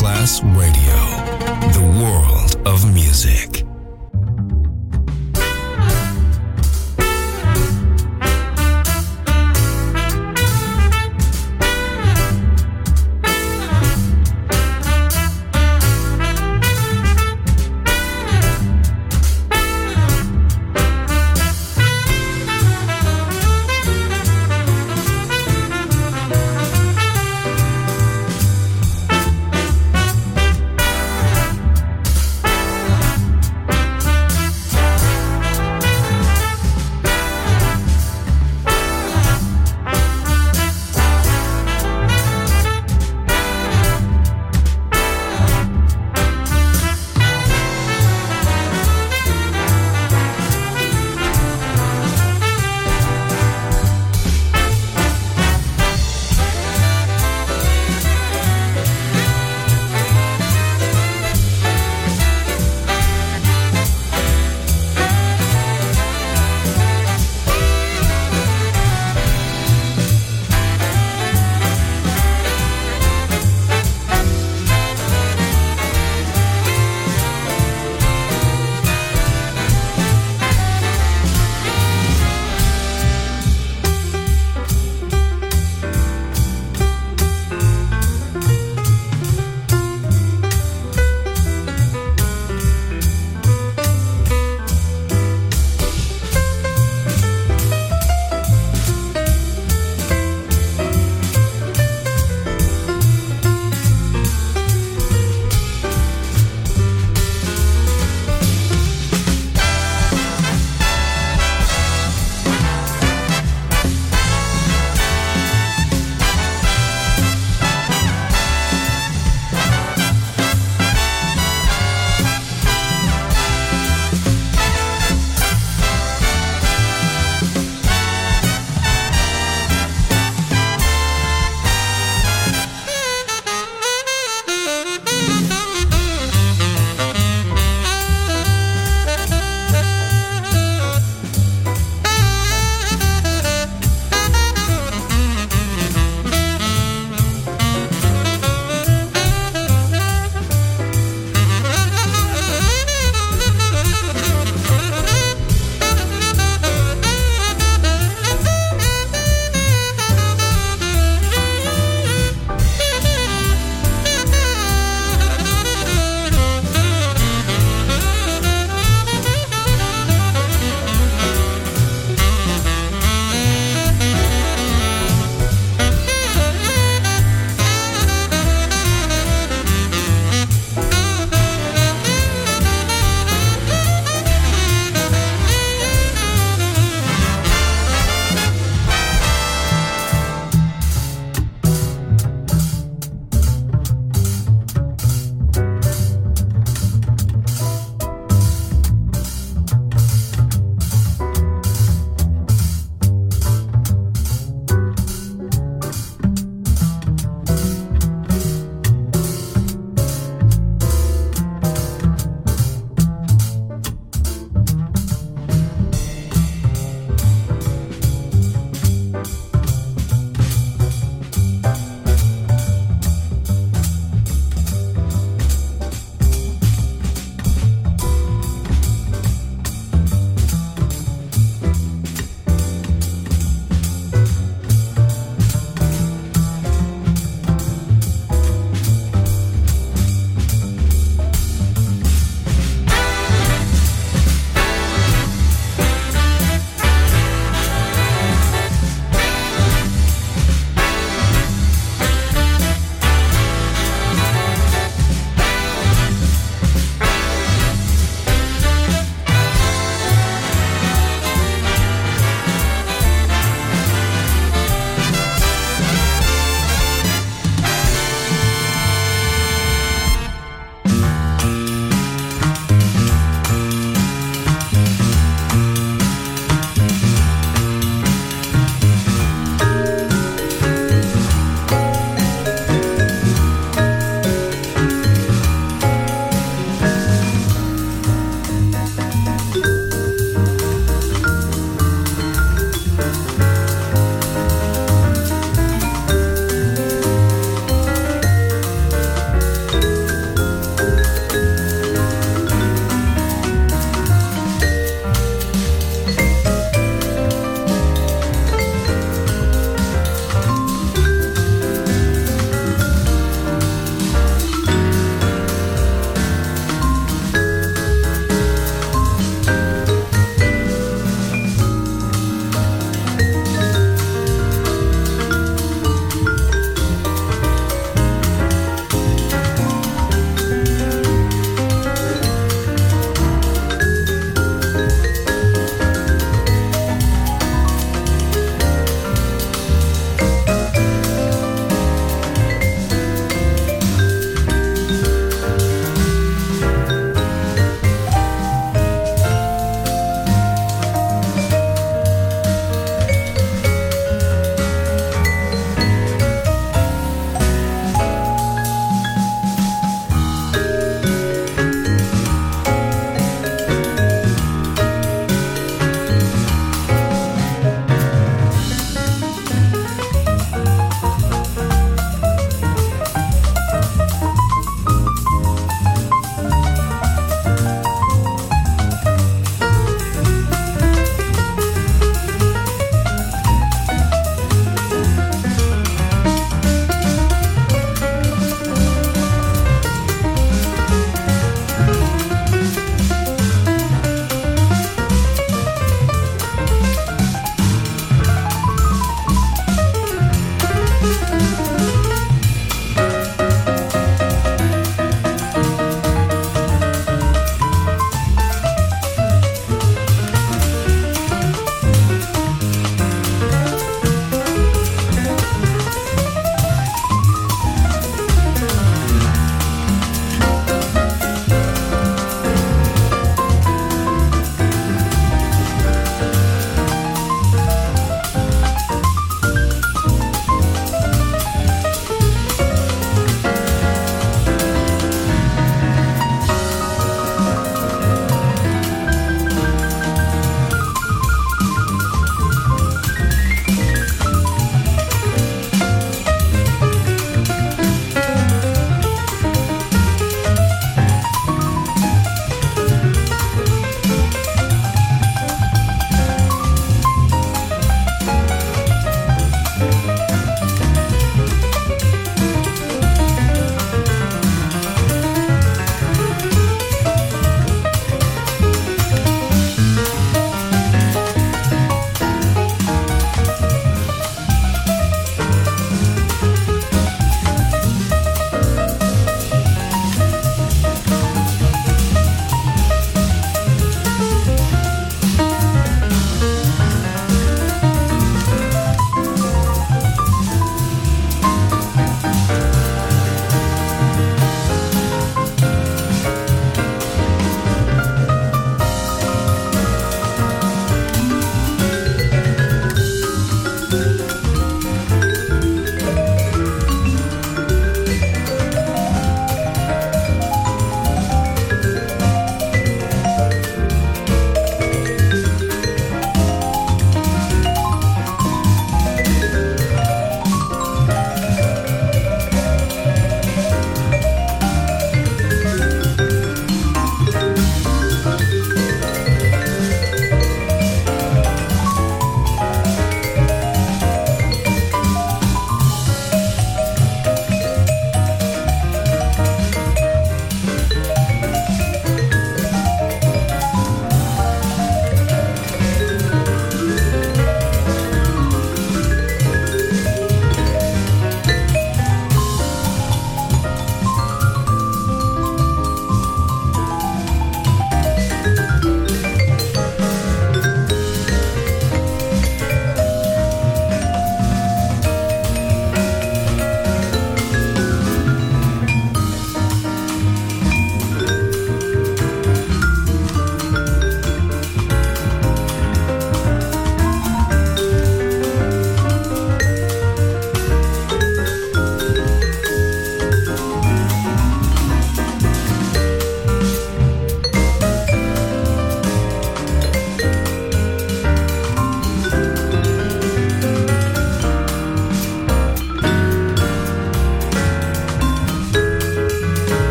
Masterclass Radio,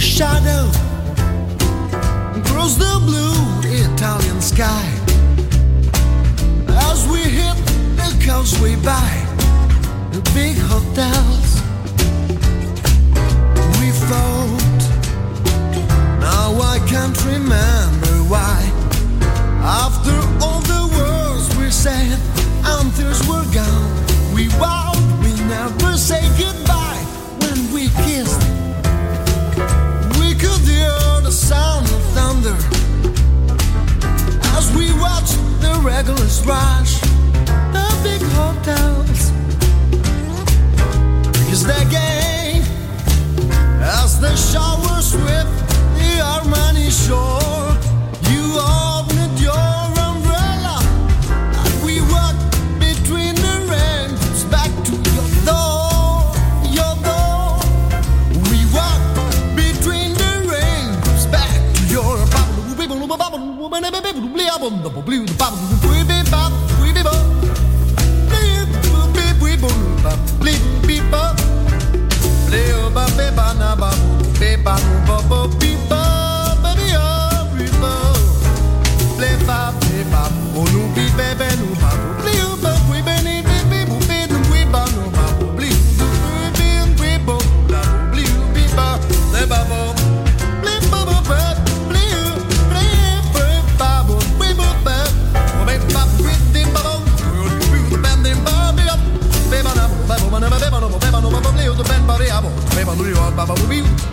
shadow across the blue Italian sky. As we hit the causeway by the big hotels, we fought. Now I can't remember why. After all the words we said, and tears were gone, we vowed we never say goodbye when we kissed. thunder as we watch the regulars rush the big hotels. Is their game as the showers sweep the Armani shore? You are. bum the blue the bum we be bum we be bum we bum we bum bum bum bum bum bum bum bum bum bum bum bum bum baba booby.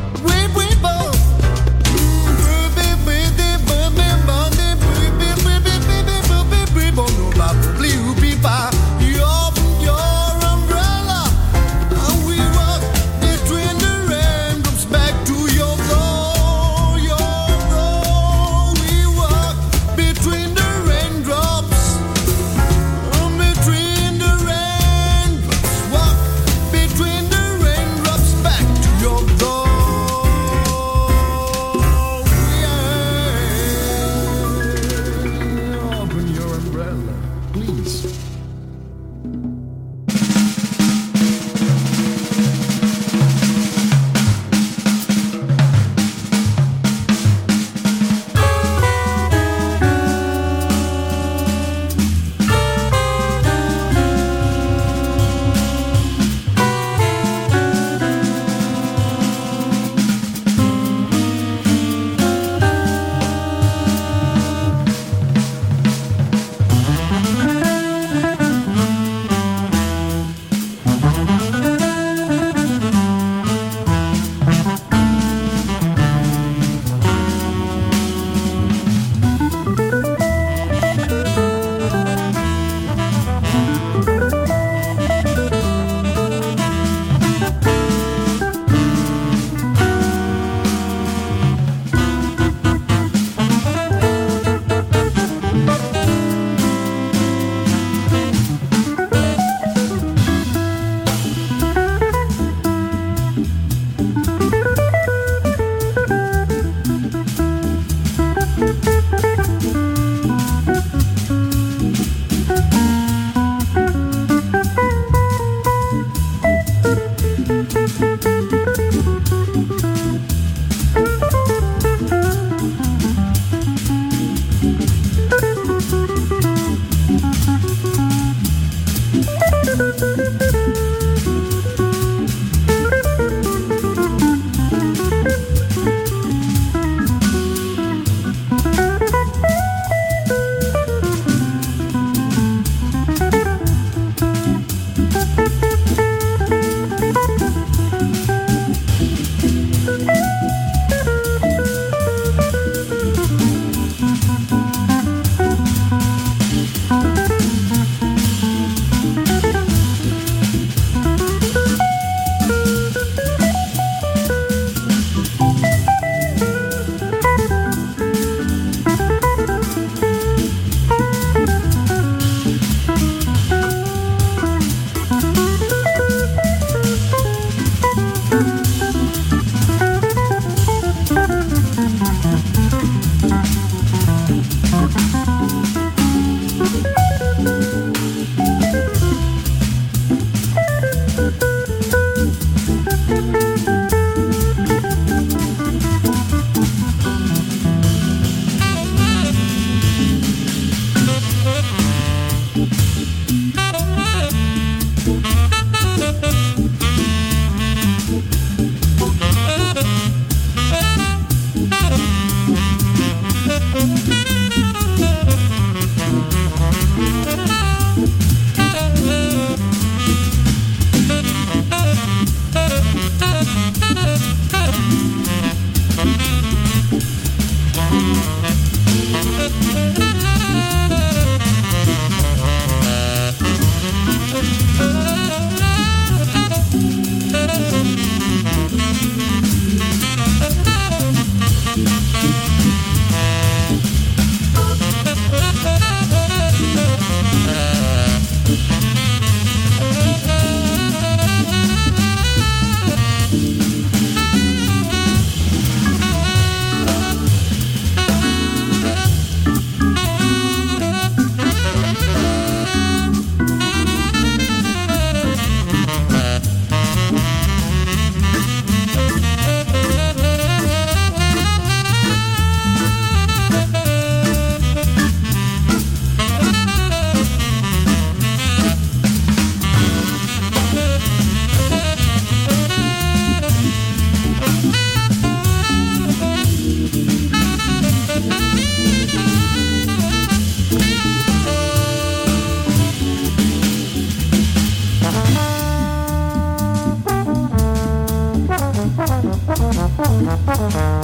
Del mondo